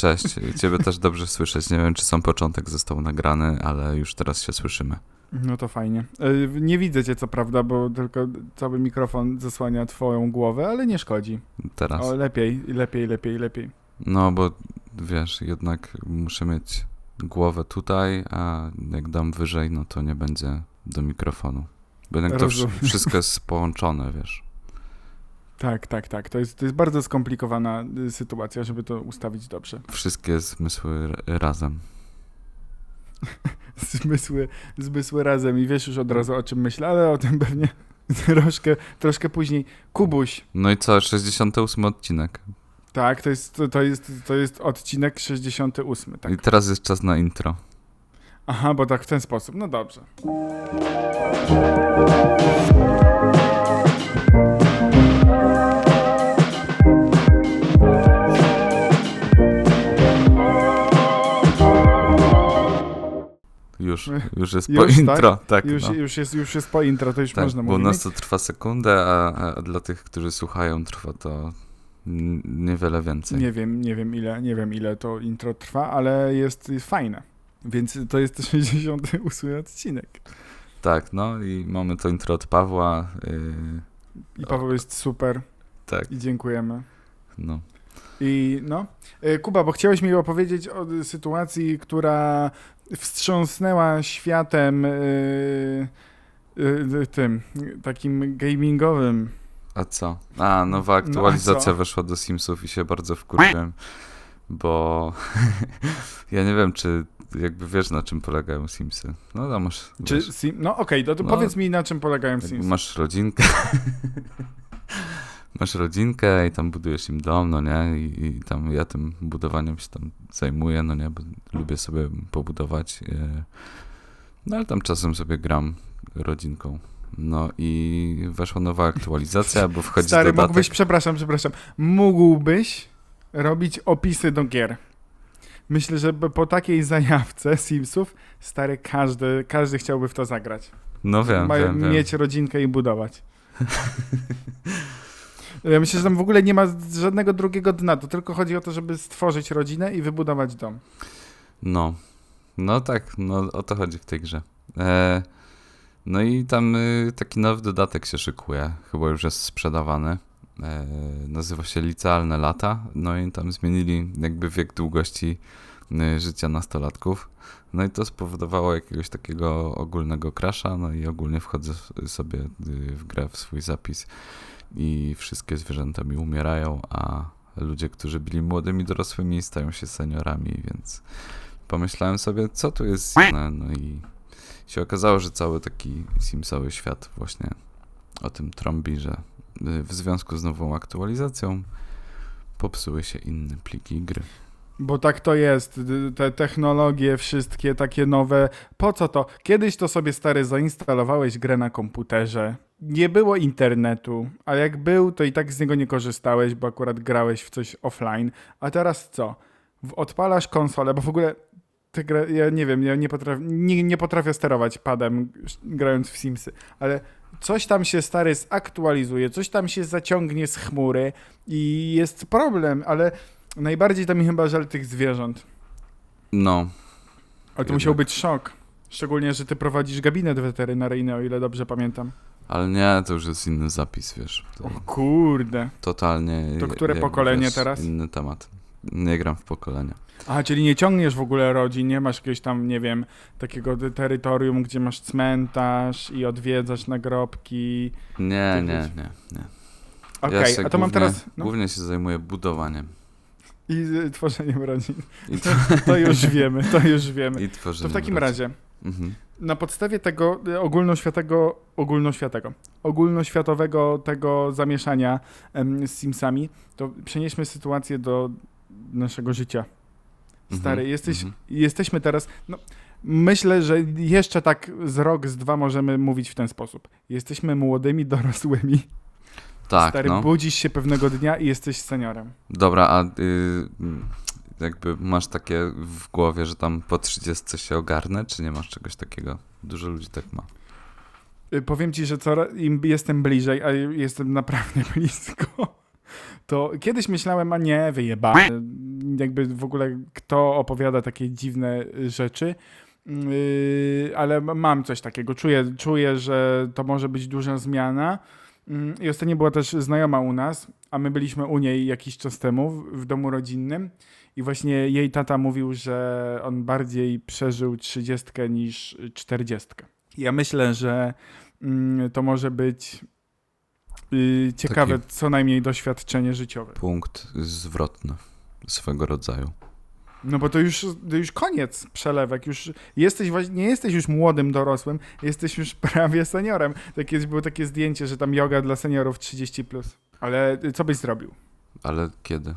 Cześć, ciebie też dobrze słyszeć. Nie wiem, czy sam początek został nagrany, ale już teraz się słyszymy. No to fajnie. E, Nie widzę cię co prawda, bo tylko cały mikrofon zasłania twoją głowę, ale nie szkodzi. Teraz. O, lepiej, lepiej, lepiej, lepiej. No, bo wiesz, jednak muszę mieć głowę tutaj, a jak dam wyżej, no to nie będzie do mikrofonu. Bo jednak to Rozumiem. wszystko jest połączone, wiesz. Tak, tak, tak. To jest, to jest bardzo skomplikowana y, sytuacja, żeby to ustawić dobrze. Wszystkie zmysły razem. Zmysły, zmysły razem i wiesz już od razu o czym myślę, ale o tym pewnie troszkę, troszkę później. Kubuś. No i co, 68 odcinek. Tak, to jest, to, to jest, to jest odcinek 68. Tak. I teraz jest czas na intro. Aha, bo tak w ten sposób. No dobrze. Już, już jest po Już, tak? intro. Tak, Już, no. już, jest, już jest po intro, to już tak można bo u mówić. nas to trwa sekundę, a, a dla tych, którzy słuchają, trwa to niewiele więcej. Nie wiem, nie wiem ile, nie wiem ile to intro trwa, ale jest fajne. Więc to jest 68 odcinek. Tak, no i mamy to intro od Pawła. Yy, I Paweł jest super tak, i dziękujemy. no. I no, E, Kuba, bo chciałeś mi opowiedzieć o y, sytuacji, która wstrząsnęła światem y, y, tym takim gamingowym. A co? A, nowa No, aktualizacja co? weszła do Simsów i się bardzo wkurzyłem, bo ja nie wiem, czy jakby wiesz, na czym polegają Simsy. No tam masz, Czy sim, no okej, to, to No, powiedz mi na czym polegają jakby Sims. masz rodzinkę, masz rodzinkę i tam budujesz im dom, no nie, I, i tam ja tym budowaniem się tam zajmuję, no nie, bo lubię sobie pobudować, e, no ale tam czasem sobie gram rodzinką. No i weszła nowa aktualizacja, bo wchodzi Stary, dodatek. mógłbyś, przepraszam, przepraszam, mógłbyś robić opisy do gier. Myślę, że po takiej zajawce Simsów, stary, każdy, każdy chciałby w to zagrać. No wiem, Ma, wiem, wiem. mieć rodzinkę i budować. Ja myślę, że tam w ogóle nie ma żadnego drugiego dna. To tylko chodzi o to, żeby stworzyć rodzinę i wybudować dom. No. No tak, no o to chodzi w tej grze. E, no i tam y, taki nowy dodatek się szykuje, chyba już jest sprzedawany. E, nazywa się Licealne Lata. No i tam zmienili jakby wiek długości y, życia nastolatków. No i to spowodowało jakiegoś takiego ogólnego crasha, no i ogólnie wchodzę sobie y, w grę w swój zapis i wszystkie zwierzęta mi umierają, a ludzie, którzy byli młodymi dorosłymi stają się seniorami, więc pomyślałem sobie, co tu jest zjane, no i się okazało, że cały taki Simsowy świat właśnie o tym trąbi, że y, w związku z nową aktualizacją popsuły się inne pliki gry. Bo tak to jest. Te technologie, wszystkie takie nowe. Po co to? Kiedyś to sobie stary zainstalowałeś grę na komputerze. Nie było internetu, a jak był, to i tak z niego nie korzystałeś, bo akurat grałeś w coś offline. A teraz co? Odpalasz konsolę, bo w ogóle te ja nie wiem, ja nie potrafię, nie, nie potrafię sterować padem grając w Simsy, ale coś tam się stary zaktualizuje, coś tam się zaciągnie z chmury i jest problem, ale najbardziej to mi chyba żal tych zwierząt. No, Ale to musiał być szok. Szczególnie, że ty prowadzisz gabinet weterynaryjny, o ile dobrze pamiętam. ale nie, to już jest inny zapis, wiesz. To O kurde. totalnie. To które jakby, pokolenie wiesz, teraz? Inny temat. Nie gram w pokolenia. Aha, czyli nie ciągniesz w ogóle rodzin, nie masz jakiegoś tam, nie wiem, takiego terytorium, gdzie masz cmentarz i odwiedzasz nagrobki. Nie, nie, wiesz. nie, nie. Okej, się a to mam głównie- teraz... No, Głównie się zajmuję budowaniem. I y, tworzeniem rodzin. I, To już wiemy, to już wiemy. i To w takim rodzin. razie, Mhm. na podstawie tego y, ogólnoświatowego, ogólnoświatowego, ogólnoświatowego tego zamieszania em, z Simsami, to przenieśmy sytuację do naszego życia. Stary, Mhm, jesteś, mhm. jesteśmy teraz. No, myślę, że jeszcze tak z rok, z dwa możemy mówić w ten sposób. Jesteśmy młodymi, dorosłymi. Tak, Stary, no. budzisz się pewnego dnia i jesteś seniorem. Dobra, a y, mm, jakby masz takie w głowie, że tam po 30 się ogarnę, czy nie masz czegoś takiego? Dużo ludzi tak ma. Y, Powiem ci, że coraz, im jestem bliżej, a jestem naprawdę blisko, to kiedyś myślałem, a nie, wyjebane. Jakby w ogóle kto opowiada takie dziwne rzeczy. Yy, ale mam coś takiego. Czuję, czuję, że to może być duża zmiana. Yy, I ostatnio była też znajoma u nas, a my byliśmy u niej jakiś czas temu w, w domu rodzinnym. I właśnie jej tata mówił, że on bardziej przeżył trzydziestkę niż czterdziestkę. Ja myślę, że mm, to może być yy, ciekawe, Taki- co najmniej doświadczenie życiowe. Punkt zwrotny swego rodzaju. No bo to już, to już koniec przelewek, już jesteś nie jesteś już młodym dorosłym, jesteś już prawie seniorem. Tak było takie zdjęcie, że tam yoga dla seniorów 30+. Plus. Ale y, co byś zrobił? Ale kiedy?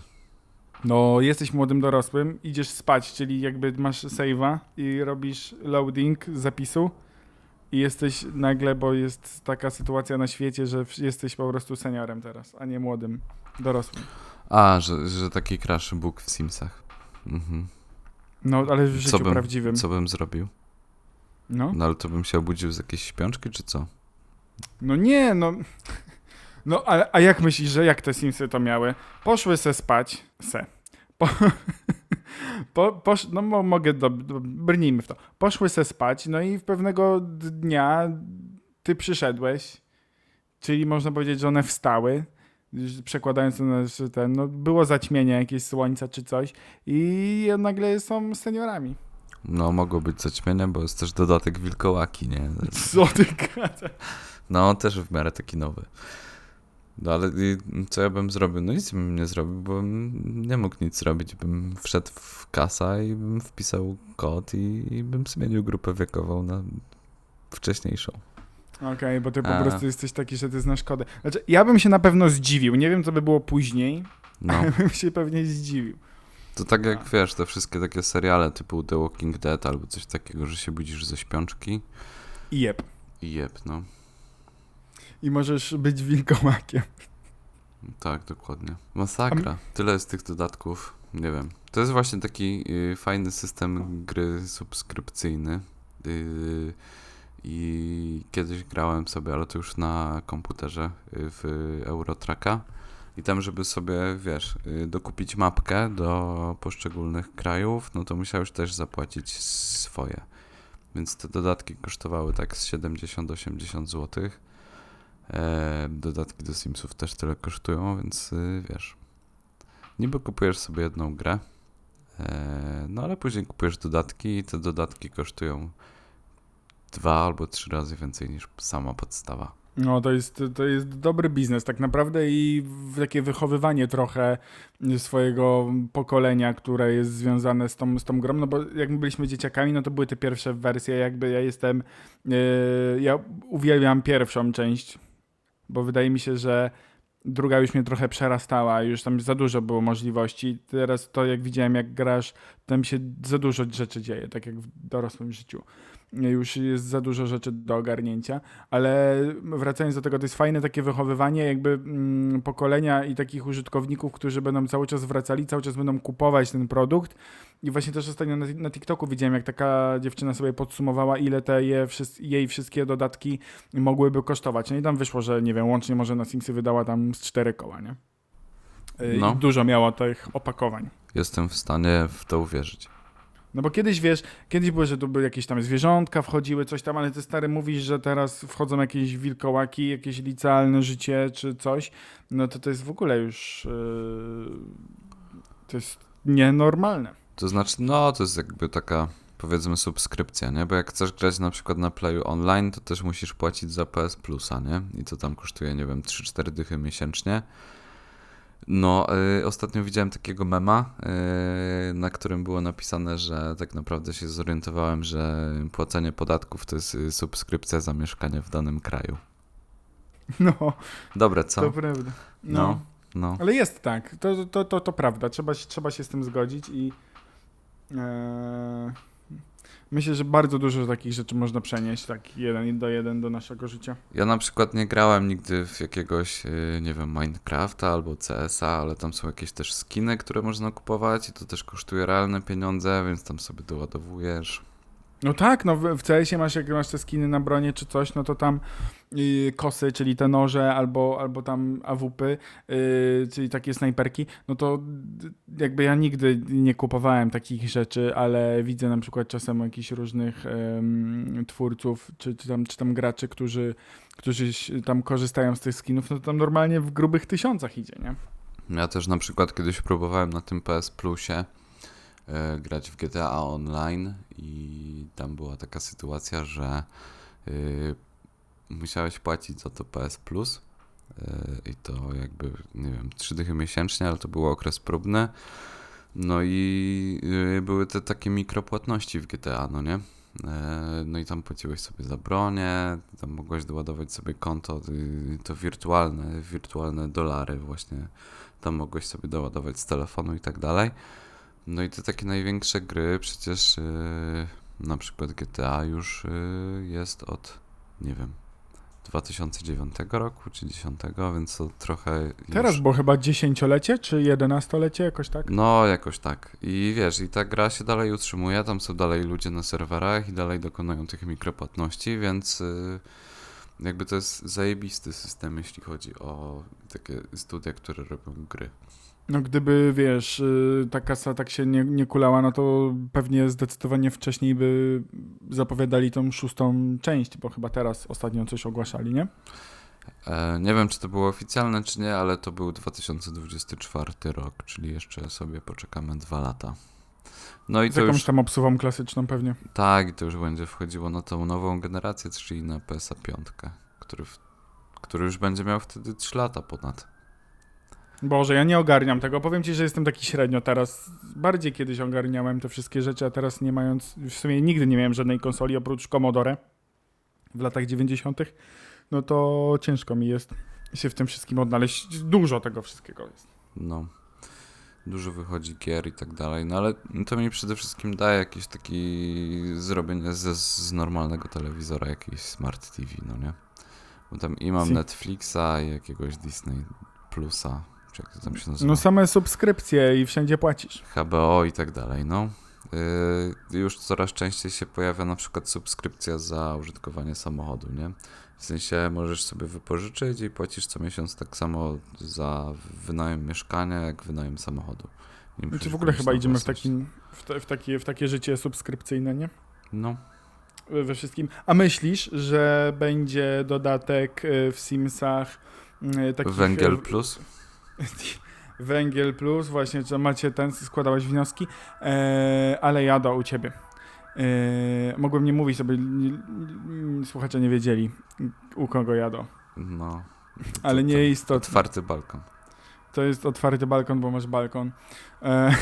No, jesteś młodym dorosłym, idziesz spać, czyli jakby masz save'a i robisz loading zapisu i jesteś nagle, bo jest taka sytuacja na świecie, że jesteś po prostu seniorem teraz, a nie młodym dorosłym. A, że, że taki crash Bóg w Simsach. Mhm. No, ale w życiu Co bym- prawdziwym. Co bym zrobił? No. No ale to bym się obudził z jakiejś śpiączki, czy co? No nie, no. No, ale, a jak myślisz, że jak te Simsy to miały? Poszły se spać, se. Po, po, posz, no mo, mogę, do, do, brnijmy w to. Poszły se spać, no i w pewnego dnia ty przyszedłeś, czyli można powiedzieć, że one wstały, przekładając to na ten, no było zaćmienie jakieś słońca czy coś i nagle są seniorami. No mogło być zaćmienie, bo jest też dodatek wilkołaki, nie? Co ty? No też w miarę taki nowy. No ale co ja bym zrobił? No nic bym nie zrobił, bo bym nie mógł nic zrobić. Bym wszedł w kasa i bym wpisał kod i, i bym zmienił grupę wiekową na wcześniejszą. Okej, bo ty po A. prostu jesteś taki, że ty znasz kody. Znaczy, ja bym się na pewno zdziwił. Nie wiem, co by było później, No, ale bym się pewnie zdziwił. to tak jak wiesz, te wszystkie takie seriale typu The Walking Dead albo coś takiego, że się budzisz ze śpiączki I jeb. i jeb, no. I możesz być wilkołakiem. Tak, dokładnie. Masakra. Tyle jest tych dodatków. Nie wiem. To jest właśnie taki y, fajny system gry subskrypcyjny. Y, I kiedyś grałem sobie, ale to już na komputerze y, w Eurotracka. I tam, żeby sobie, wiesz, y, dokupić mapkę do poszczególnych krajów, no to musiałeś też zapłacić swoje. Więc te dodatki kosztowały tak z 70-80 zł. E, dodatki do Simsów też tyle kosztują, więc y, wiesz. Niby kupujesz sobie jedną grę, e, no ale później kupujesz dodatki i te dodatki kosztują dwa albo trzy razy więcej niż sama podstawa. No, to jest, to jest dobry biznes tak naprawdę i takie wychowywanie trochę swojego pokolenia, które jest związane z tą, z tą grą, no bo jak my byliśmy dzieciakami, no to były te pierwsze wersje, jakby ja jestem, yy, ja uwielbiam pierwszą część, bo wydaje mi się, że druga już mnie trochę przerastała, już tam za dużo było możliwości. Teraz to, jak widziałem, jak grasz, tam się za dużo rzeczy dzieje, tak jak w dorosłym życiu. Już jest za dużo rzeczy do ogarnięcia, ale wracając do tego, to jest fajne takie wychowywanie jakby mm, pokolenia i takich użytkowników, którzy będą cały czas wracali, cały czas będą kupować ten produkt. I właśnie też ostatnio na, na TikToku widziałem, jak taka dziewczyna sobie podsumowała, ile te je, jej wszystkie dodatki mogłyby kosztować. No i tam wyszło, że nie wiem, łącznie może na Simsy wydała tam z cztery koła, nie? Y, No. I dużo miało tych opakowań. Jestem w stanie w to uwierzyć. No bo kiedyś, wiesz, kiedyś było, że tu były jakieś tam zwierzątka, wchodziły coś tam, ale ty stary mówisz, że teraz wchodzą jakieś wilkołaki, jakieś licealne życie czy coś, no to to jest w ogóle już, yy, to jest nienormalne. To znaczy, no to jest jakby taka powiedzmy subskrypcja, nie? Bo jak chcesz grać na przykład na Playu Online, to też musisz płacić za PS Plusa, nie? I to tam kosztuje, nie wiem, 3-4 dychy miesięcznie. No, y, ostatnio widziałem takiego mema, y, na którym było napisane, że tak naprawdę się zorientowałem, że płacenie podatków to jest y, subskrypcja za mieszkanie w danym kraju. No, Dobre, co? to prawda. No. No. No. Ale jest tak, to, to, to, to prawda, trzeba, się- trzeba się z tym zgodzić i e, myślę, że bardzo dużo takich rzeczy można przenieść tak jeden do jeden do naszego życia. Ja na przykład nie grałem nigdy w jakiegoś, y, nie wiem, Minecrafta albo CS-a, ale tam są jakieś też skiny, które można kupować i to też kosztuje realne pieniądze, więc tam sobie doładowujesz. No tak, no w, CS-ie masz, jak masz te skiny na bronie czy coś, no to tam yy, kosy, czyli te noże, albo, albo tam AWP, yy, czyli takie snajperki, no to jakby ja nigdy nie kupowałem takich rzeczy, ale widzę na przykład czasem jakichś różnych em, twórców, czy, czy, tam, czy tam graczy, którzy, którzy tam korzystają z tych skinów, no to tam normalnie w grubych tysiącach idzie, nie? Ja też na przykład kiedyś próbowałem na tym PS Plusie grać w GTA Online i tam była taka sytuacja, że e, musiałeś płacić za to PS Plus e, i to jakby, nie wiem, 3 dychy miesięcznie, ale to był okres próbny. No i e, były te takie mikropłatności w GTA, no nie? E, No i tam płaciłeś sobie za bronię, tam mogłeś doładować sobie konto, y, to wirtualne, wirtualne dolary właśnie tam mogłeś sobie doładować z telefonu i tak dalej. No i te takie największe gry, przecież yy, na przykład GTA już yy, jest od, nie wiem, 2009 roku czy 10, więc to trochę już... Teraz było chyba dziesięciolecie, czy jedenastolecie, jakoś tak? No, jakoś tak. I wiesz, i ta gra się dalej utrzymuje, tam są dalej ludzie na serwerach i dalej dokonują tych mikropłatności, więc y, jakby to jest zajebisty system, jeśli chodzi o takie studia, które robią gry. No gdyby, wiesz, y, ta kasa tak się nie, nie kulała, no to pewnie zdecydowanie wcześniej by zapowiadali tą szóstą część, bo chyba teraz ostatnio coś ogłaszali, nie? E, nie wiem, czy to było oficjalne, czy nie, ale to był 2024 rok, czyli jeszcze sobie poczekamy dwa lata. No i Z to jakąś już, tam obsuwą klasyczną pewnie. tak, i to już będzie wchodziło na tą nową generację, czyli na PSA 5, który, w, który już będzie miał wtedy 3 lata ponad. Boże, ja nie ogarniam tego. Powiem ci, że jestem taki średnio teraz. Bardziej kiedyś ogarniałem te wszystkie rzeczy, a teraz nie mając, w sumie nigdy nie miałem żadnej konsoli oprócz Commodore w latach 90. No to ciężko mi jest się w tym wszystkim odnaleźć. Dużo tego wszystkiego jest. No, dużo wychodzi gier i tak dalej, no ale to mi przede wszystkim daje jakiś taki zrobienie ze, z normalnego telewizora, jakiś smart TV, no nie? Bo tam i mam Si. Netflixa i jakiegoś Disney Plusa, czy jak to tam się nazywa? No same subskrypcje i wszędzie płacisz. HBO i tak dalej, no. Yy, już coraz częściej się pojawia na przykład subskrypcja za użytkowanie samochodu, nie? W sensie możesz sobie wypożyczyć i płacisz co miesiąc tak samo za wynajem mieszkania, jak wynajem samochodu. Nie Znaczy musisz w ogóle chyba idziemy w, takim, w, te, w, takie, w takie życie subskrypcyjne, nie? No, We wszystkim. A myślisz, że będzie dodatek y, w Simsach y, takich... Węgiel Plus. Węgiel plus, właśnie, że macie ten, składałeś wnioski, e, ale jado u ciebie. E, mogłem nie mówić, żeby nie, nie, słuchacze nie wiedzieli, u kogo jado. No. Ale To- nie to istotne. Otwarty balkon. To jest otwarty balkon, bo masz balkon. E,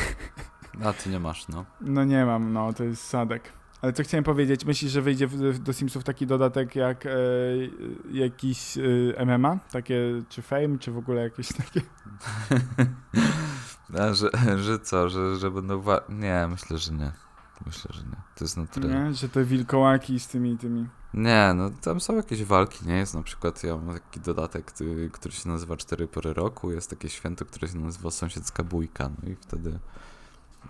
A ty nie masz, no. no nie mam, no, to jest sadek. Ale co chciałem powiedzieć, myślisz, że wyjdzie w, do Simsów taki dodatek jak e, jakiś e, MMA? Takie, czy Fame, czy w ogóle jakieś takie? A, że, że co, że, że będą... Nie, myślę, że nie. Myślę, że nie. To jest na tyle... Nie? Że te wilkołaki z tymi, tymi. Nie, no tam są jakieś walki, nie? Jest na przykład, ja mam taki dodatek, ty- który się nazywa Cztery Pory Roku, jest takie święto, które się nazywa Sąsiedzka Bójka, no i wtedy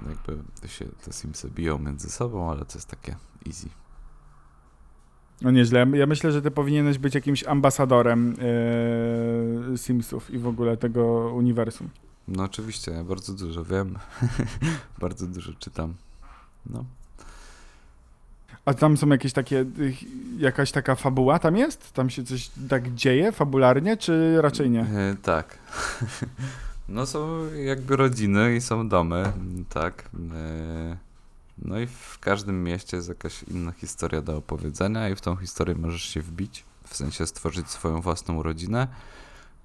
jakby się te Simsy biją między sobą, ale to jest takie easy. No nieźle. Ja myślę, że ty powinieneś być jakimś ambasadorem e, Simsów i w ogóle tego uniwersum. No oczywiście, ja bardzo dużo wiem, bardzo dużo czytam, no. A tam są jakieś takie, jakaś taka fabuła tam jest? Tam się coś tak dzieje fabularnie, czy raczej nie? E, tak. No są jakby rodziny i są domy, tak. E, No i w każdym mieście jest jakaś inna historia do opowiedzenia i w tą historię możesz się wbić, w sensie stworzyć swoją własną rodzinę,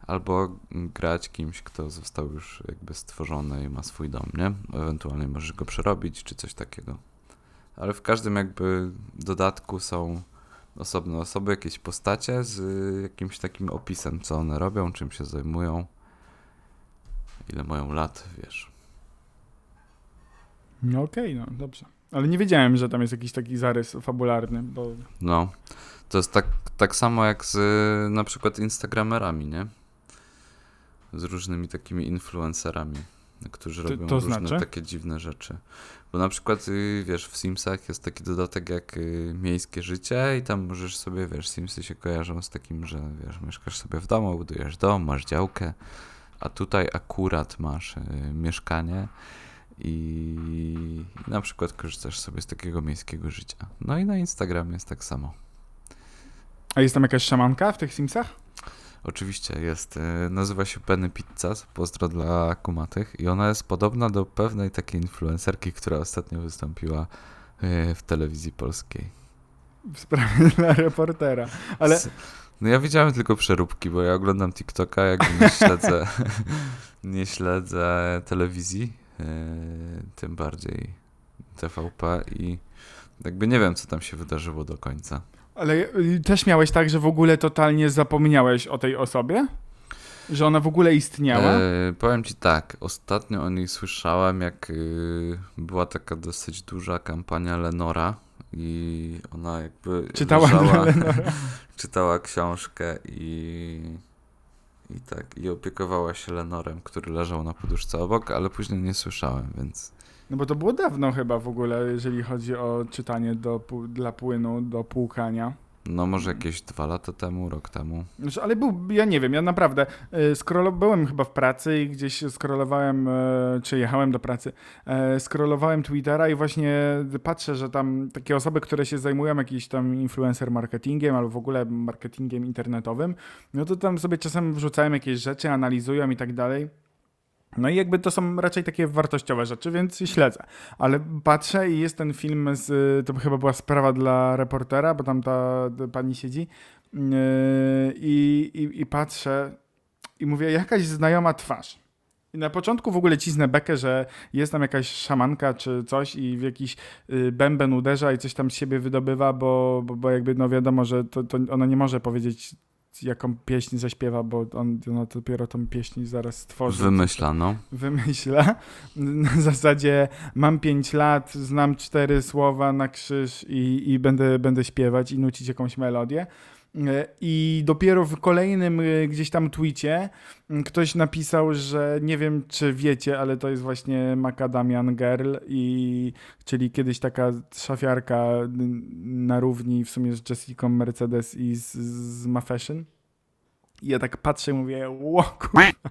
albo grać kimś, kto został już jakby stworzony i ma swój dom, nie? Ewentualnie możesz go przerobić czy coś takiego. Ale w każdym jakby dodatku są osobne osoby, jakieś postacie z y, jakimś takim opisem, co one robią, czym się zajmują, ile mają lat, wiesz. No okej, no dobrze. Ale nie wiedziałem, że tam jest jakiś taki zarys fabularny, bo No, to jest tak, tak samo jak z y, na przykład Instagramerami, nie? Z różnymi takimi influencerami. którzy To- robią to różne znaczy? takie dziwne rzeczy. Bo na przykład, y, wiesz, w Simsach jest taki dodatek jak y, miejskie życie i tam możesz sobie, wiesz, Simsy się kojarzą z takim, że wiesz, mieszkasz sobie w domu, budujesz dom, masz działkę, a tutaj akurat masz y, mieszkanie i na przykład korzystasz sobie z takiego miejskiego życia. No i na Instagramie jest tak samo. A jest tam jakaś szamanka w tych Simsach? Oczywiście jest. y, Nazywa się Penny Pizza, pozdro dla kumatych i ona jest podobna do pewnej takiej influencerki, która ostatnio wystąpiła y, w telewizji polskiej. W sprawie dla reportera. Ale No ja widziałem tylko przeróbki, bo ja oglądam TikToka, jakby nie śledzę, nie śledzę telewizji, y, tym bardziej TVP i jakby nie wiem, co tam się wydarzyło do końca. Ale też miałeś tak, że w ogóle totalnie zapomniałeś o tej osobie? Że ona w ogóle istniała? E, powiem ci tak, ostatnio o niej słyszałem, jak y, była taka dosyć duża kampania Lenora i ona jakby Czytała leżała, czytała książkę i, i tak, i opiekowała się Lenorem, który leżał na poduszce obok, ale później nie słyszałem, więc No bo to było dawno chyba w ogóle, jeżeli chodzi o czytanie do, dla płynu, do płukania. No może jakieś dwa lata temu, rok temu. Znaczy, ale był, ja nie wiem, ja naprawdę scrollo, byłem chyba w pracy i gdzieś scrollowałem, y, czy jechałem do pracy, y, scrollowałem Twittera i właśnie patrzę, że tam takie osoby, które się zajmują jakimś tam influencer marketingiem albo w ogóle marketingiem internetowym, no to tam sobie czasem wrzucają jakieś rzeczy, analizują i tak dalej. No i jakby to są raczej takie wartościowe rzeczy, więc śledzę. Ale patrzę i jest ten film z, to chyba była sprawa dla reportera, bo tam ta, ta pani siedzi Yy, i, i, patrzę i mówię, jakaś znajoma twarz. I na początku w ogóle cisnę bekę, że jest tam jakaś szamanka czy coś i w jakiś y, bęben uderza i coś tam z siebie wydobywa, bo, bo, bo jakby no wiadomo, że to, to ona nie może powiedzieć jaką pieśń zaśpiewa, bo on, ona dopiero tą pieśń zaraz stworzy Wymyślano. wymyśla. Na zasadzie mam 5 lat, znam cztery słowa na krzyż i, i będę, będę śpiewać i nucić jakąś melodię. E, I dopiero w kolejnym e, gdzieś tam tweetie ktoś napisał, że nie wiem czy wiecie, ale to jest właśnie Macadamian Girl, i, czyli kiedyś taka szafiarka na równi w sumie z Jessicą Mercedes i z, z Ma Fashion. I ja tak patrzę i mówię, ło kurwa.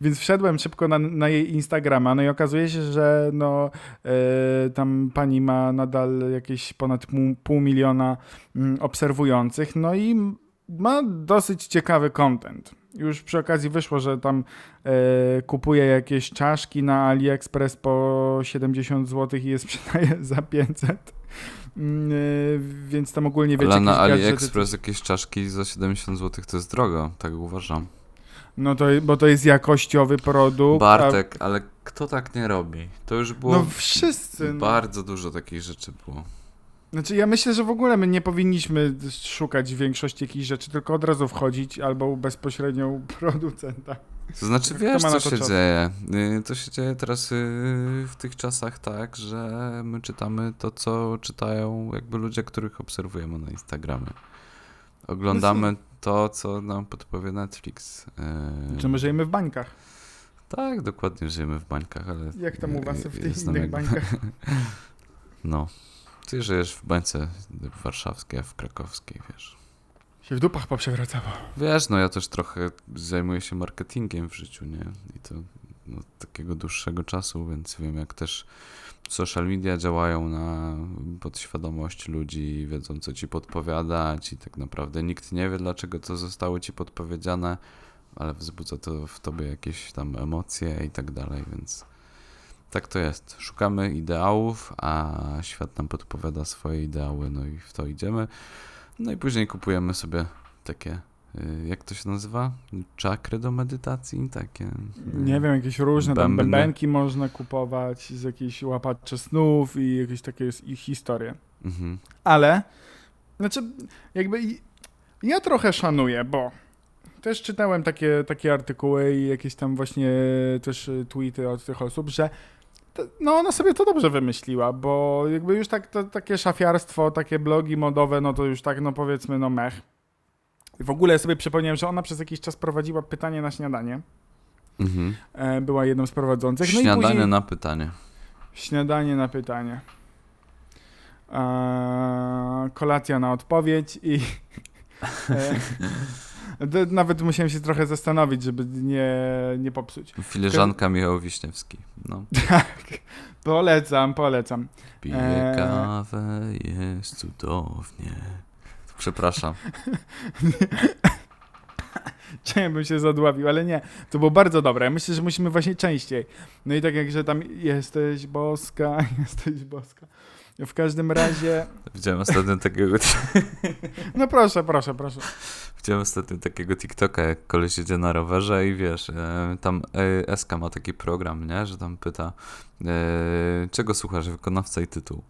Więc wszedłem szybko na, na jej Instagrama, no i okazuje się, że no, e, tam pani ma nadal jakieś ponad pół, pół miliona mm, obserwujących, no i ma dosyć ciekawy content. Już przy okazji wyszło, że tam e, kupuje jakieś czaszki na AliExpress po 70 zł i je sprzedaje za 500. Mm, e, więc tam ogólnie wiecie, Ale na jakieś gadżety- AliExpress jakieś czaszki za 70 zł to jest drogo, tak uważam. No to, bo to jest jakościowy produkt. a- Bartek, ale kto tak nie robi? To już było No wszyscy. No. bardzo dużo takich rzeczy było. Znaczy ja myślę, że w ogóle my nie powinniśmy szukać większości jakichś rzeczy, tylko od razu wchodzić albo bezpośrednio u producenta. To znaczy, Kto wiesz, co się czas? dzieje? Y, To się dzieje teraz y, w tych czasach tak, że my czytamy to, co czytają jakby ludzie, których obserwujemy na Instagramie. Oglądamy to, co nam podpowie Netflix. Y, Czy my żyjemy w bańkach? Tak, dokładnie żyjemy w bańkach, ale... Jak tam u was w tych innych jakby- bańkach? No. Ty żyjesz w bańce warszawskiej, a w krakowskiej, wiesz. Się w dupach poprzewracało. Wiesz, no ja też trochę zajmuję się marketingiem w życiu, nie? I to no, takiego dłuższego czasu, więc wiem, jak też social media działają na podświadomość ludzi, wiedzą, co ci podpowiadać i tak naprawdę nikt nie wie, dlaczego to zostało ci podpowiedziane, ale wzbudza to w tobie jakieś tam emocje i tak dalej, więc tak to jest. Szukamy ideałów, a świat nam podpowiada swoje ideały, no i w to idziemy. No i później kupujemy sobie takie, y, jak to się nazywa? Czakry do medytacji? Takie. y, Nie wiem, jakieś różne tam Bębny. bębenki można kupować z jakichś łapaczy snów i jakieś takie jest ich historie. Mhm. Ale, znaczy, jakby ja trochę szanuję, bo też czytałem takie, takie artykuły i jakieś tam właśnie też y, tweety od tych osób, że no ona sobie to dobrze wymyśliła, bo jakby już tak, to, takie szafiarstwo, takie blogi modowe, no to już tak, no powiedzmy, no mech. I w ogóle sobie przypomniałem, że ona przez jakiś czas prowadziła pytanie na śniadanie. Mhm. e, była jedną z prowadzących. No Śniadanie później na pytanie. śniadanie na pytanie. E, kolacja na odpowiedź i e, nawet musiałem się trochę zastanowić, żeby nie, nie popsuć. Filiżanka Michał Wiśniewski. No. Tak, polecam, polecam. Piję Eee. kawę, jest cudownie. Przepraszam. Chciałem bym się zadławił, ale nie. To było bardzo dobre. Myślę, że musimy właśnie częściej. No i tak jak, że tam jesteś boska, jesteś boska. W każdym razie... Widziałem ostatnio takiego, No proszę, proszę, proszę. widziałem ostatnio takiego TikToka, jak koleś jedzie na rowerze i wiesz, e, tam e, SK ma taki program, nie, że tam pyta, e, czego słuchasz, wykonawca i tytuł.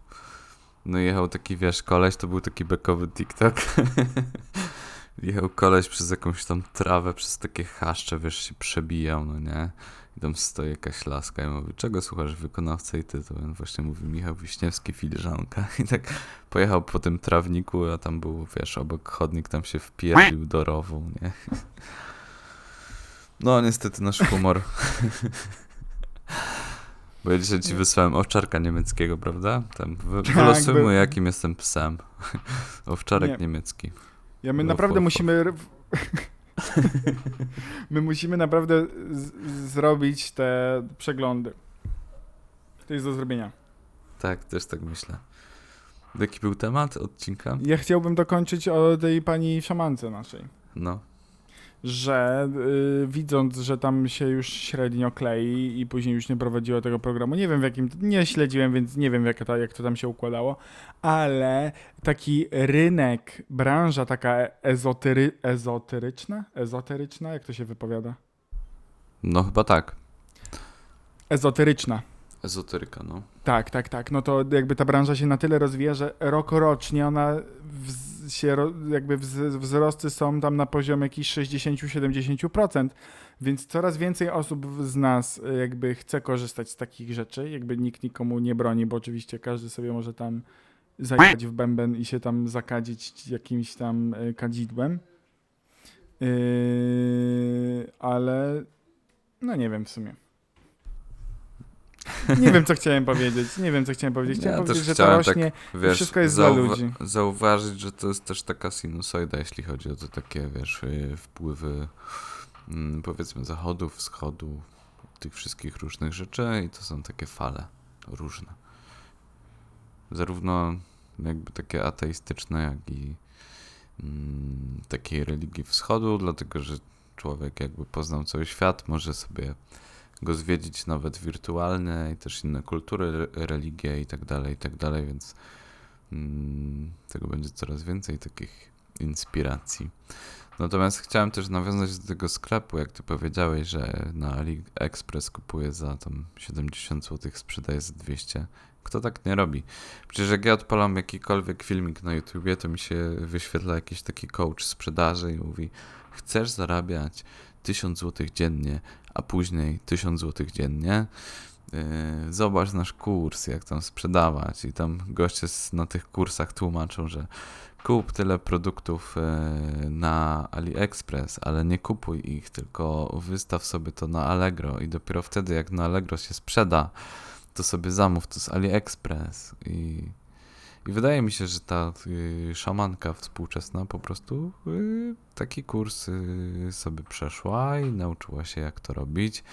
No i jechał taki, wiesz, koleś, to był taki bekowy TikTok. jechał koleś przez jakąś tam trawę, przez takie chaszcze, wiesz, się przebijał, no nie. I tam stoi jakaś laska i mówi, czego słuchasz, wykonawca i tytuł. I on właśnie mówi, Michał Wiśniewski, filiżanka. I tak pojechał po tym trawniku, a tam był, wiesz, obok chodnik, tam się wpierdził do rowu, nie? No, niestety nasz humor. Bo ja dzisiaj ci wysłałem owczarka niemieckiego, prawda? Tam wy, Tak, wylosujmy, był- jakim jestem psem. Owczarek Nie. niemiecki. Ja my naprawdę musimy... My musimy naprawdę zrobić te przeglądy. To jest do zrobienia. Tak, też tak myślę. Jaki był temat odcinka? Ja chciałbym dokończyć o tej pani szamance naszej. No. Że y, widząc, że tam się już średnio klei i później już nie prowadziła tego programu, nie wiem w jakim, nie śledziłem, więc nie wiem jak to, jak to tam się układało, ale taki rynek, branża taka ezotery, ezoteryczna, ezoteryczna, jak to się wypowiada? No chyba tak. Ezoteryczna. Ezoteryka, no. Tak, tak, tak. No to jakby ta branża się na tyle rozwija, że rokorocznie ona wz, się, jakby wz, wzrosty są tam na poziomie jakichś 60-70%, więc coraz więcej osób z nas y, jakby chce korzystać z takich rzeczy, jakby nikt nikomu nie broni, bo oczywiście każdy sobie może tam zajechać w bęben i się tam zakadzić jakimś tam y, kadzidłem. Yy, ale no nie wiem w sumie. Nie wiem, co chciałem powiedzieć. Nie wiem, co chciałem powiedzieć. Chciałem Ja powiedzieć, że to tak rośnie. Wiesz, wszystko jest dla ludzi. Zauważyć, że to jest też taka sinusoida, jeśli chodzi o to takie, wiesz, y, wpływy mm, powiedzmy zachodu, wschodu, tych wszystkich różnych rzeczy i to są takie fale różne. Zarówno jakby takie ateistyczne, jak i mm, takiej religii wschodu, dlatego że człowiek jakby poznał cały świat, może sobie go zwiedzić nawet wirtualnie i też inne kultury, re- religie i tak dalej, i tak dalej, więc mm, tego będzie coraz więcej takich inspiracji. Natomiast chciałem też nawiązać do tego sklepu, jak ty powiedziałeś, że na AliExpress kupuje za tam 70 zł, sprzedaje za 200. Kto tak nie robi? Przecież jak ja odpalam jakikolwiek filmik na YouTubie, to mi się wyświetla jakiś taki coach sprzedaży i mówi chcesz zarabiać 1000 zł dziennie, a później 1000 zł dziennie, yy, zobacz nasz kurs, jak tam sprzedawać. I tam goście na tych kursach tłumaczą, że kup tyle produktów yy, na AliExpress, ale nie kupuj ich, tylko wystaw sobie to na Allegro i dopiero wtedy, jak na Allegro się sprzeda, to sobie zamów to z AliExpress. I, i wydaje mi się, że ta yy, szamanka współczesna po prostu yy, taki kurs yy, sobie przeszła i nauczyła się, jak to robić.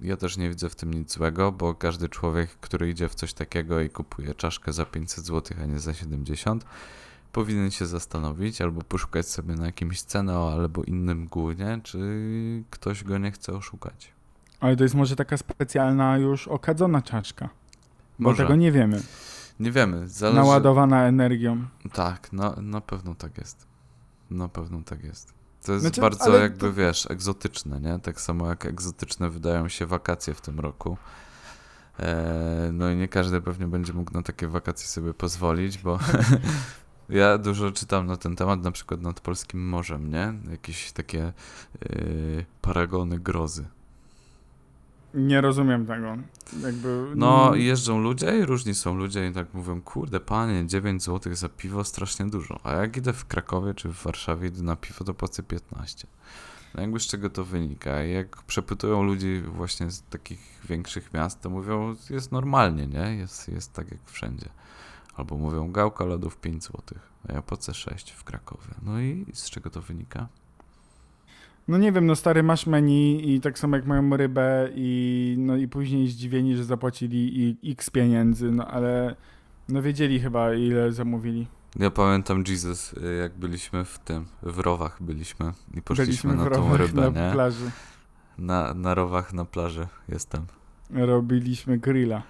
Ja też nie widzę w tym nic złego, bo każdy człowiek, który idzie w coś takiego i kupuje czaszkę za 500 zł, a nie za 70, powinien się zastanowić albo poszukać sobie na jakimś Ceneo albo innym głównie, czy ktoś go nie chce oszukać. Ale to jest może taka specjalna już okadzona czaszka. Bo Może. tego nie wiemy. Nie wiemy, zależy... Naładowana energią. Tak, na, na pewno tak jest. Na pewno tak jest. To jest Znaczy, bardzo jakby, to- wiesz, egzotyczne, nie? Tak samo jak egzotyczne wydają się wakacje w tym roku. E, no i nie każdy pewnie będzie mógł na takie wakacje sobie pozwolić, bo ja dużo czytam na ten temat, na przykład nad Polskim Morzem, nie? Jakieś takie e, paragony grozy. Nie rozumiem tego. Jakby. No mm, jeżdżą ludzie i różni są ludzie i tak mówią, kurde panie, 9 zł za piwo strasznie dużo. A jak idę w Krakowie czy w Warszawie idę na piwo, to płacę 15. No jakby z czego to wynika? Jak przepytują ludzi właśnie z takich większych miast, to mówią, jest normalnie, nie? Jest, jest tak jak wszędzie. Albo mówią, gałka lodów 5 zł, a ja płacę 6 w Krakowie. No i z czego to wynika? No nie wiem, no stary, masz menu i tak samo jak mają rybę i, no i później zdziwieni, że zapłacili i x pieniędzy, no ale no wiedzieli chyba ile zamówili. Ja pamiętam Jesus, y, jak byliśmy w tym, w rowach byliśmy i poszliśmy Byliśmy na tą rybę, na nie? plaży. Na, na rowach na plaży jestem. Robiliśmy grilla.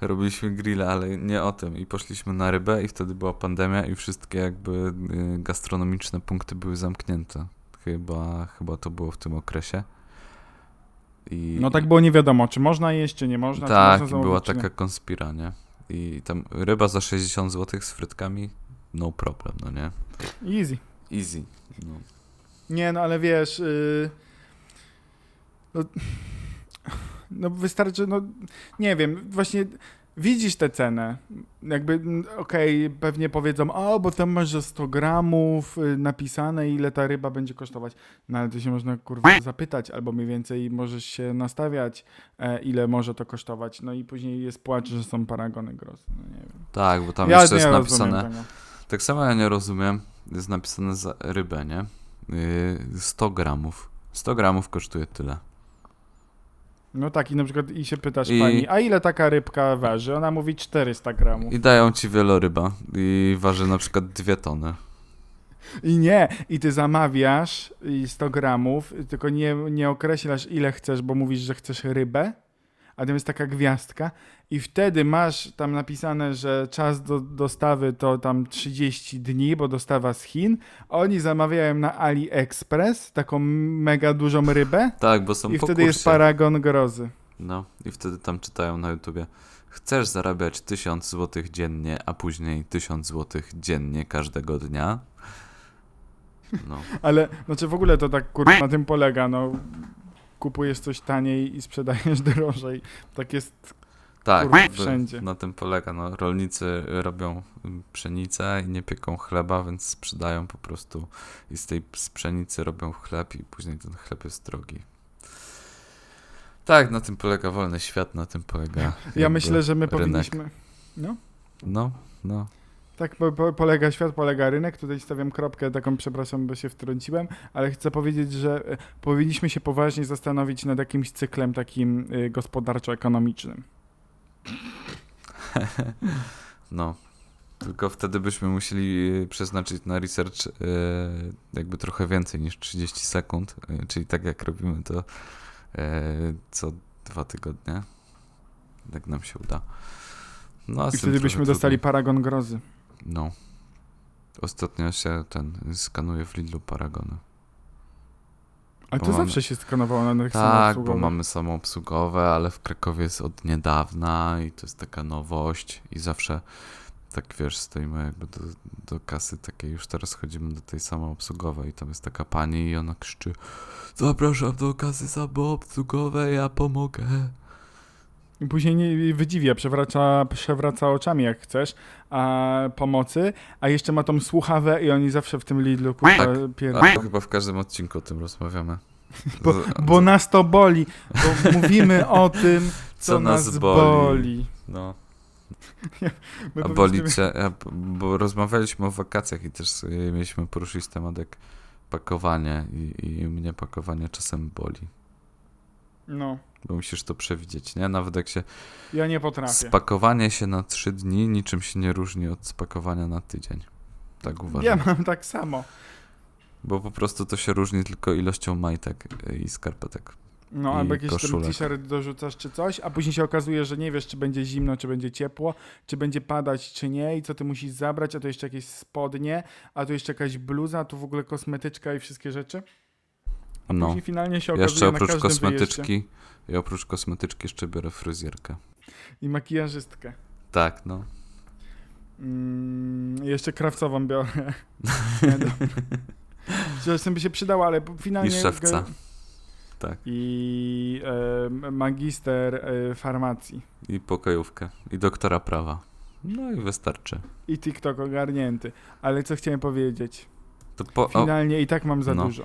Robiliśmy grilla, ale nie o tym. I poszliśmy na rybę i wtedy była pandemia i wszystkie jakby y, gastronomiczne punkty były zamknięte. Chyba, chyba to było w tym okresie. I, No tak było nie wiadomo, czy można jeść, czy nie można. Tak, można była czy nie. taka konspira, nie? I tam ryba za 60 zł z frytkami, no problem, no nie? Easy. Easy. No. Nie, no ale wiesz. Yy... No, no wystarczy, no nie wiem, właśnie widzisz tę cenę. Jakby, okej, pewnie powiedzą, o, bo tam masz za 100 gramów y, napisane, ile ta ryba będzie kosztować. No ale to się można kurwa zapytać, albo mniej więcej możesz się nastawiać, e, ile może to kosztować. No i później jest płacz, że są paragony grozy. No. Tak, bo tam ja jeszcze jest napisane. Tak samo ja nie rozumiem, jest napisane za rybę, nie? Yy, 100 gramów. 100 gramów kosztuje tyle. No tak, i na przykład i się pytasz I- pani, a ile taka rybka waży? Ona mówi 400 gramów. I dają ci wieloryba i waży na przykład 2 tony. I nie, i ty zamawiasz i 100 gramów, tylko nie, nie określasz ile chcesz, bo mówisz, że chcesz rybę, a tam jest taka gwiazdka i wtedy masz tam napisane, że czas do dostawy to tam 30 dni, bo dostawa z Chin. Oni zamawiają na AliExpress taką mega dużą rybę Tak, bo są i wtedy jest kursie. paragon grozy. No i wtedy tam czytają na YouTubie. Chcesz zarabiać 1000 zł dziennie, a później 1000 zł dziennie każdego dnia? No. Ale znaczy w ogóle to tak kurwa na tym polega, no kupujesz coś taniej i sprzedajesz drożej. Tak jest Tak, Kurwa, wszędzie. na tym polega. No, rolnicy robią mm, pszenicę i nie pieką chleba, więc sprzedają po prostu i z tej z pszenicy robią chleb i później ten chleb jest drogi. Tak, na tym polega wolny świat, na tym polega. Ja myślę, że my rynek. powinniśmy. No, No, no. Tak po, po, polega świat, polega rynek. Tutaj stawiam kropkę taką, przepraszam, bo się wtrąciłem, ale chcę powiedzieć, że e, powinniśmy się poważnie zastanowić nad jakimś cyklem takim y, gospodarczo-ekonomicznym. No. Tylko wtedy byśmy musieli y, przeznaczyć na research y, jakby trochę więcej niż 30 sekund, y, czyli tak jak robimy to co dwa tygodnie. Jak nam się uda. No, I wtedy byśmy dostali paragon grozy. No. Ostatnio się ten skanuje w Lidlu Paragony. Bo to mamy- zawsze się skanowało na tych Tak, bo mamy samoobsługowe, ale w Krakowie jest od niedawna i to jest taka nowość i zawsze tak wiesz, stoimy jakby do, do kasy takiej, już teraz chodzimy do tej samoobsługowej i tam jest taka pani i ona krzyczy zapraszam do kasy samoobsługowej, ja pomogę. I później nie wydziwia, przewraca, przewraca oczami jak chcesz, a pomocy, a jeszcze ma tą słuchawę i oni zawsze w tym Lidlu kurwa Tak. A, chyba w każdym odcinku o tym rozmawiamy. Bo, bo nas to boli, bo mówimy o tym, co, Co nas, nas boli. boli. No. My A boli cię, bo rozmawialiśmy o wakacjach i też mieliśmy poruszyć temat jak pakowanie i, i mnie pakowanie czasem boli. No, Bo musisz to przewidzieć, nie? Nawet jak się ja nie potrafię. spakowanie się na trzy dni niczym się nie różni od spakowania na tydzień. Tak uważam. Ja mam tak samo. Bo po prostu to się różni tylko ilością majtek y, i skarpetek. No, albo jakiś t-shirt dorzucasz czy coś, a później się okazuje, że nie wiesz, czy będzie zimno, czy będzie ciepło, czy będzie padać, czy nie i co ty musisz zabrać, a to jeszcze jakieś spodnie, a tu jeszcze jakaś bluza, a tu w ogóle kosmetyczka i wszystkie rzeczy. No. później finalnie się okazuje Jeszcze oprócz każdym wyjeździe. kosmetyczki, i oprócz kosmetyczki jeszcze biorę fryzjerkę. I makijażystkę. Tak, no. Mm, jeszcze krawcową biorę. Czasem by się przydała, ale finalnie... I szewca. Tak. I e, magister e, farmacji. I pokojówkę. I doktora prawa. No i wystarczy. I TikTok ogarnięty. Ale co chciałem powiedzieć? To po, Finalnie i tak mam za No. dużo.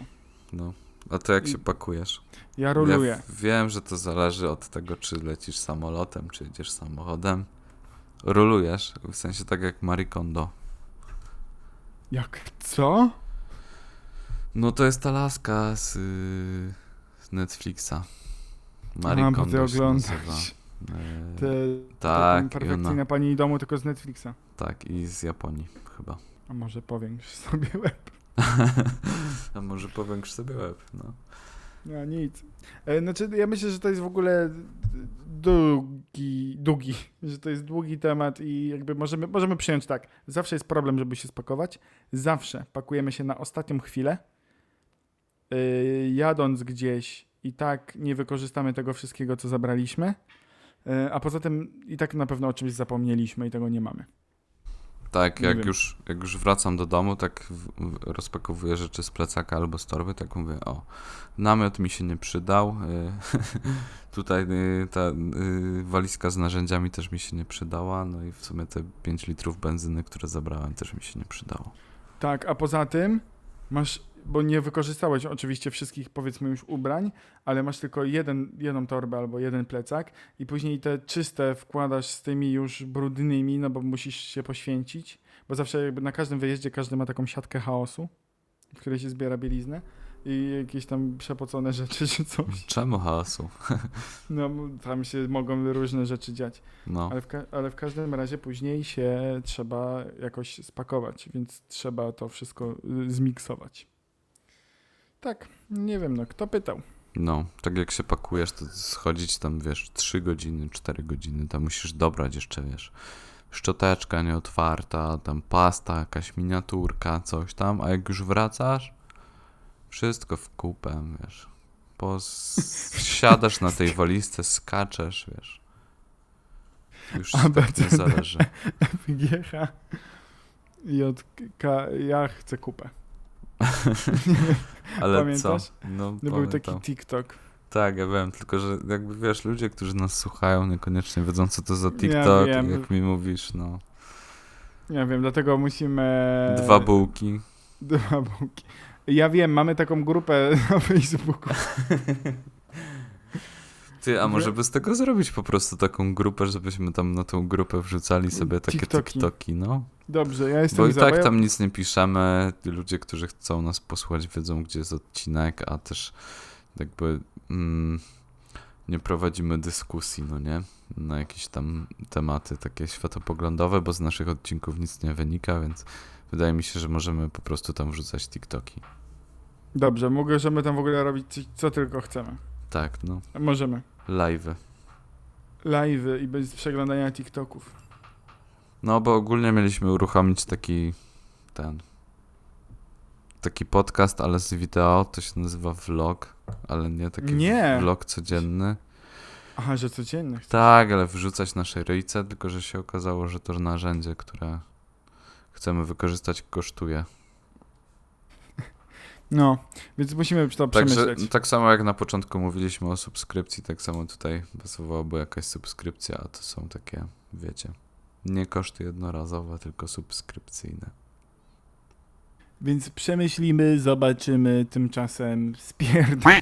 no. A to jak się pakujesz? Ja roluję. Ja wiem, że to zależy od tego, czy lecisz samolotem, czy jedziesz samochodem. Rolujesz, w sensie tak jak Marie Kondo. Jak co? No to jest ta laska z, y, z Netflixa. Marie A, Kondo się nazywa. E, Te, tak, perfekcyjna ona, pani domu tylko z Netflixa. tak, i z Japonii chyba. A może powiększ sobie łeb? A może powiększ sobie łeb, no. No nic. E, Znaczy, ja myślę, że to jest w ogóle długi, długi, że to jest długi temat i jakby możemy, możemy przyjąć tak. Zawsze jest problem, żeby się spakować. Zawsze pakujemy się na ostatnią chwilę. Yy, jadąc gdzieś i tak nie wykorzystamy tego wszystkiego, co zabraliśmy. Yy, a poza tym i tak na pewno o czymś zapomnieliśmy i tego nie mamy. Tak, jak już, jak już wracam do domu, tak w, w, rozpakowuję rzeczy z plecaka albo z torby, tak mówię, o, namiot mi się nie przydał, y, tutaj y, ta y, walizka z narzędziami też mi się nie przydała, no i w sumie te 5 litrów benzyny, które zabrałem, też mi się nie przydało. Tak, a poza tym masz, bo nie wykorzystałeś oczywiście wszystkich powiedzmy już ubrań, ale masz tylko jeden, jedną torbę albo jeden plecak i później te czyste wkładasz z tymi już brudnymi, no bo musisz się poświęcić, bo zawsze jakby na każdym wyjeździe każdy ma taką siatkę chaosu, w której się zbiera bieliznę i jakieś tam przepocone rzeczy czy coś. Czemu hałasu? No tam się mogą różne rzeczy dziać. No, Ale w, ale w każdym razie później się trzeba jakoś spakować, więc trzeba to wszystko y, zmiksować. Tak, nie wiem, no kto pytał. no, tak jak się pakujesz, to schodzić tam, wiesz, 3 godziny, 4 godziny, tam musisz dobrać jeszcze, wiesz, szczoteczka nieotwarta, tam pasta, jakaś miniaturka, coś tam, a jak już wracasz, wszystko w kupę, wiesz, Pos... siadasz na tej walizce, skaczesz, wiesz, już A, tak nie zależy. GH JK, ja chcę kupę. Ale Pamiętasz? co? No, No był taki. TikTok. Tak, ja wiem, tylko że jakby wiesz, ludzie, którzy nas słuchają, niekoniecznie wiedzą, co to za TikTok, wiem. jak mi mówisz, no. Nie wiem, dlatego musimy... Dwa bułki. Dwa bułki. Ja wiem, mamy taką grupę na Facebooku. Ty, a może by z tego zrobić po prostu taką grupę, żebyśmy tam na tą grupę wrzucali sobie takie TikToki. TikToki, no. Dobrze, ja jestem Bo i tak tam nic nie piszemy, ludzie, którzy chcą nas posłuchać wiedzą, gdzie jest odcinek, a też jakby mm, nie prowadzimy dyskusji, no nie? Na jakieś tam tematy takie światopoglądowe, bo z naszych odcinków nic nie wynika, więc wydaje mi się, że możemy po prostu tam wrzucać TikToki. Dobrze, możemy tam w ogóle robić co tylko chcemy. Tak, no. Możemy. Live'y. Live'y i bez przeglądania TikToków. No, bo ogólnie mieliśmy uruchomić taki ten taki podcast, ale z wideo, to się nazywa vlog, ale nie taki Nie. vlog codzienny. Aha, że codziennie. Tak, ale wrzucać nasze ryjce, tylko że się okazało, że to narzędzie, które chcemy wykorzystać kosztuje. No, więc musimy to Także przemyśleć. tak samo jak na początku mówiliśmy o subskrypcji, tak samo tutaj pasowałaby jakaś subskrypcja, a to są takie, wiecie, nie koszty jednorazowe, tylko subskrypcyjne. Więc przemyślimy, zobaczymy, tymczasem spierdol.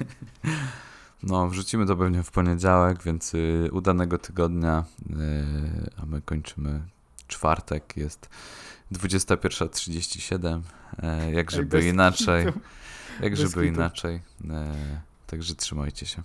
No, wrzucimy to pewnie w poniedziałek, więc y, udanego tygodnia, y, a my kończymy czwartek, jest 21.37, e, jak żeby inaczej. jak bez żeby kitu. inaczej, e, także trzymajcie się.